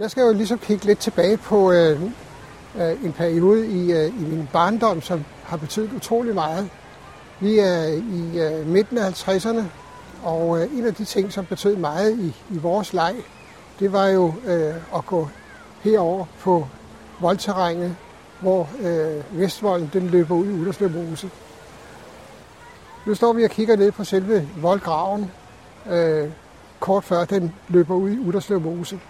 Jeg skal jo ligesom kigge lidt tilbage på øh, øh, en periode i, øh, i min barndom, som har betydet utrolig meget. Vi er i øh, midten af 50'erne, og øh, en af de ting, som betød meget i, i vores leg, det var jo øh, at gå herover på voldterrænet, hvor øh, Vestvolden den løber ud i Udderslev Mose. Nu står vi og kigger ned på selve voldgraven, øh, kort før den løber ud i Udderslev Mose.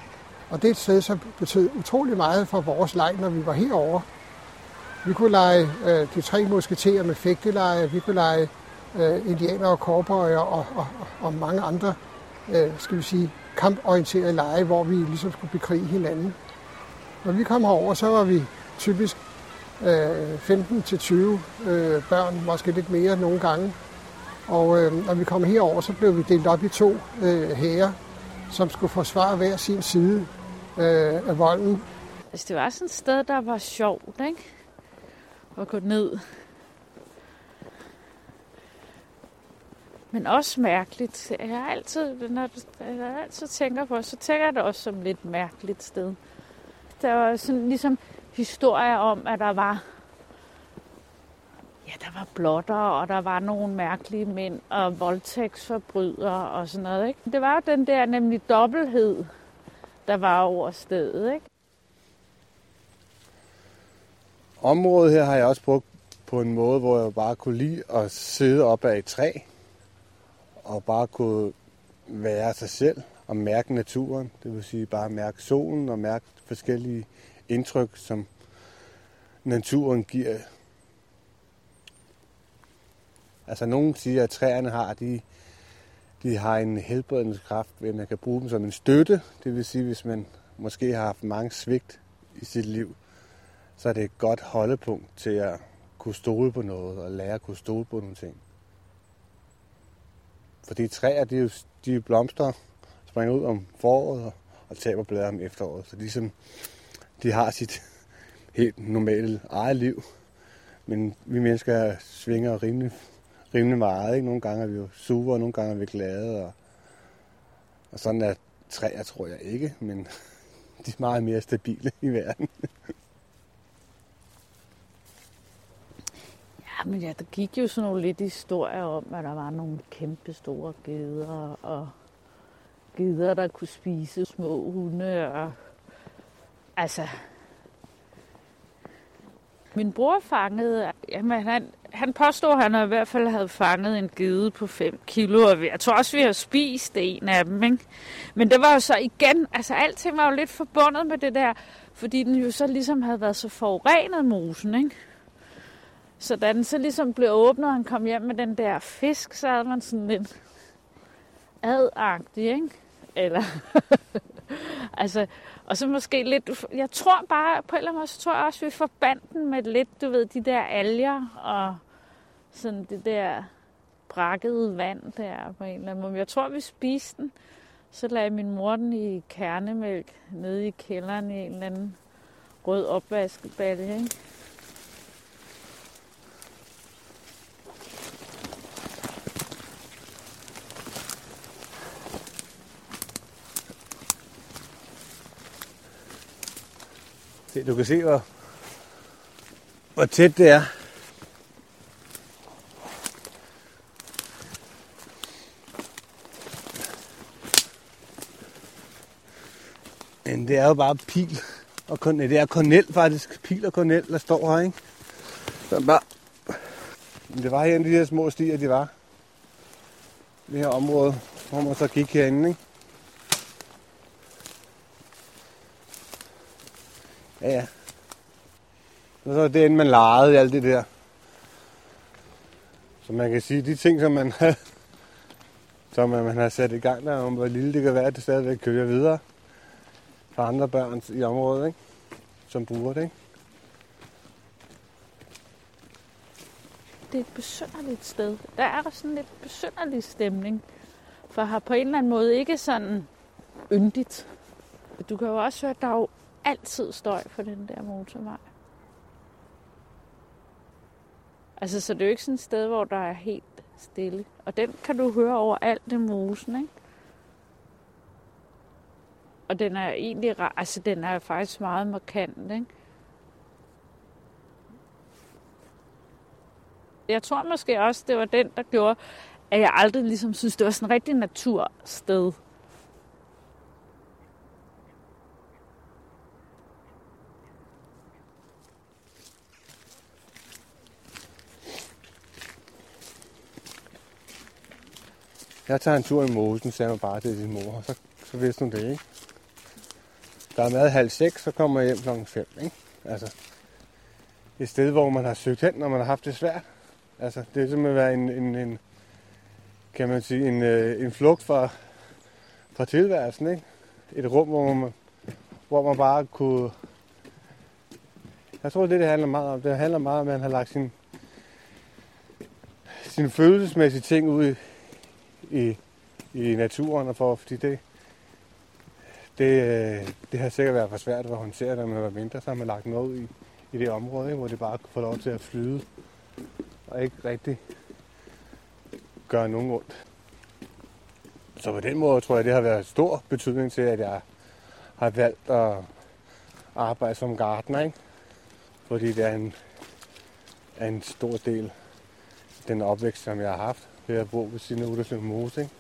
Og det er et sted, som betød utrolig meget for vores leg, når vi var herovre. Vi kunne lege øh, de tre musketerer med fægteleje, vi kunne lege øh, indianer og cowboyer og, og, og mange andre, øh, skal vi sige, kamporienterede lege, hvor vi ligesom skulle bekrige hinanden. Når vi kom herover, så var vi typisk øh, 15-20 øh, børn, måske lidt mere nogle gange. Og øh, når vi kom herover, så blev vi delt op i to øh, hære, som skulle forsvare hver sin side øh, af volden. Altså, det var sådan et sted, der var sjovt, ikke? At gå ned. Men også mærkeligt. Jeg har altid, når jeg altid tænker på, så tænker jeg det også som et lidt mærkeligt sted. Der var sådan ligesom historier om, at der var ja, der var blotter, og der var nogle mærkelige mænd og voldtægtsforbrydere og sådan noget. Ikke? Det var den der nemlig dobbelthed, der var over stedet. Ikke? Området her har jeg også brugt på en måde, hvor jeg bare kunne lide at sidde op ad et træ og bare kunne være sig selv og mærke naturen. Det vil sige bare mærke solen og mærke forskellige indtryk, som naturen giver. Altså nogen siger, at træerne har, de, de har en helbredende kraft, ved at man kan bruge dem som en støtte. Det vil sige, hvis man måske har haft mange svigt i sit liv, så er det et godt holdepunkt til at kunne stole på noget og lære at kunne stole på nogle ting. Fordi træer, de, jo, de blomster, springer ud om foråret og, og taber blade om efteråret. Så ligesom de har sit helt normale eget liv. Men vi mennesker svinger rimelig, rimelig meget. Ikke? Nogle gange er vi jo sure, og nogle gange er vi glade. Og, og sådan er træer, tror jeg ikke, men de er meget mere stabile i verden. Ja, men ja, der gik jo sådan nogle lidt historier om, at der var nogle kæmpe store geder, og geder, der kunne spise små hunde, og altså... Min bror fangede, jamen han, han påstod, at han i hvert fald havde fanget en gede på 5 kilo, og jeg tror også, vi har spist en af dem, ikke? Men det var jo så igen, altså alting var jo lidt forbundet med det der, fordi den jo så ligesom havde været så forurenet mosen, ikke? Så da den så ligesom blev åbnet, og han kom hjem med den der fisk, så havde man sådan lidt adagtig, ikke? Eller, altså, og så måske lidt, jeg tror bare, på en eller anden måde, så tror jeg også, vi forbandt den med lidt, du ved, de der alger, og sådan det der brakkede vand der på en eller anden måde. Jeg tror, vi spiste den. Så lagde min mor den i kernemælk nede i kælderen i en eller anden rød opvaskebalje, ikke? Se, du kan se, hvor, hvor tæt det er. Men det er jo bare pil og kornel. Det er kornel faktisk. Pil og kornel, der står her, ikke? Så bare... Men det var her de her små stier, de var. Det her område, hvor man så gik herinde, ikke? Ja, ja. Og så er det, man legede i alt det der. Så man kan sige, de ting, som man som man har sat i gang der, om hvor lille det kan være, at det stadigvæk kører videre for andre børn i området, ikke? som bruger det. Ikke? Det er et besynderligt sted. Der er der sådan lidt besynderlig stemning. For har på en eller anden måde ikke sådan yndigt. Du kan jo også høre, at der er jo altid støj på den der motorvej. Altså, så det er jo ikke sådan et sted, hvor der er helt stille. Og den kan du høre over alt det mosen, ikke? og den er egentlig, altså den er faktisk meget markant, ikke? Jeg tror måske også, det var den, der gjorde, at jeg aldrig ligesom synes, det var sådan en rigtig natursted. Jeg tager en tur i mosen, sagde man bare til sin mor, og så, så vidste hun det, ikke? Der er mad halv seks, så kommer jeg hjem klokken 5, ikke? Altså, et sted, hvor man har søgt hen, når man har haft det svært. Altså, det er simpelthen være en, en, en kan man sige, en, øh, en flugt fra, fra tilværelsen, ikke? Et rum, hvor man, hvor man bare kunne... Jeg tror, det, det handler meget om. Det handler meget om, at man har lagt sin, sin følelsesmæssige ting ud i, i, i naturen, og for, fordi det, det, øh, det har sikkert været for svært at håndtere, når man var mindre, så har man lagt noget ud i, i det område, ikke? hvor det bare kunne få lov til at flyde, og ikke rigtig gøre nogen ondt. Så på den måde tror jeg, det har været stor betydning til, at jeg har valgt at arbejde som gartner, ikke? fordi det er en, er en stor del af den opvækst, som jeg har haft her, at bo ved siden af Uderslev Mose. Ikke?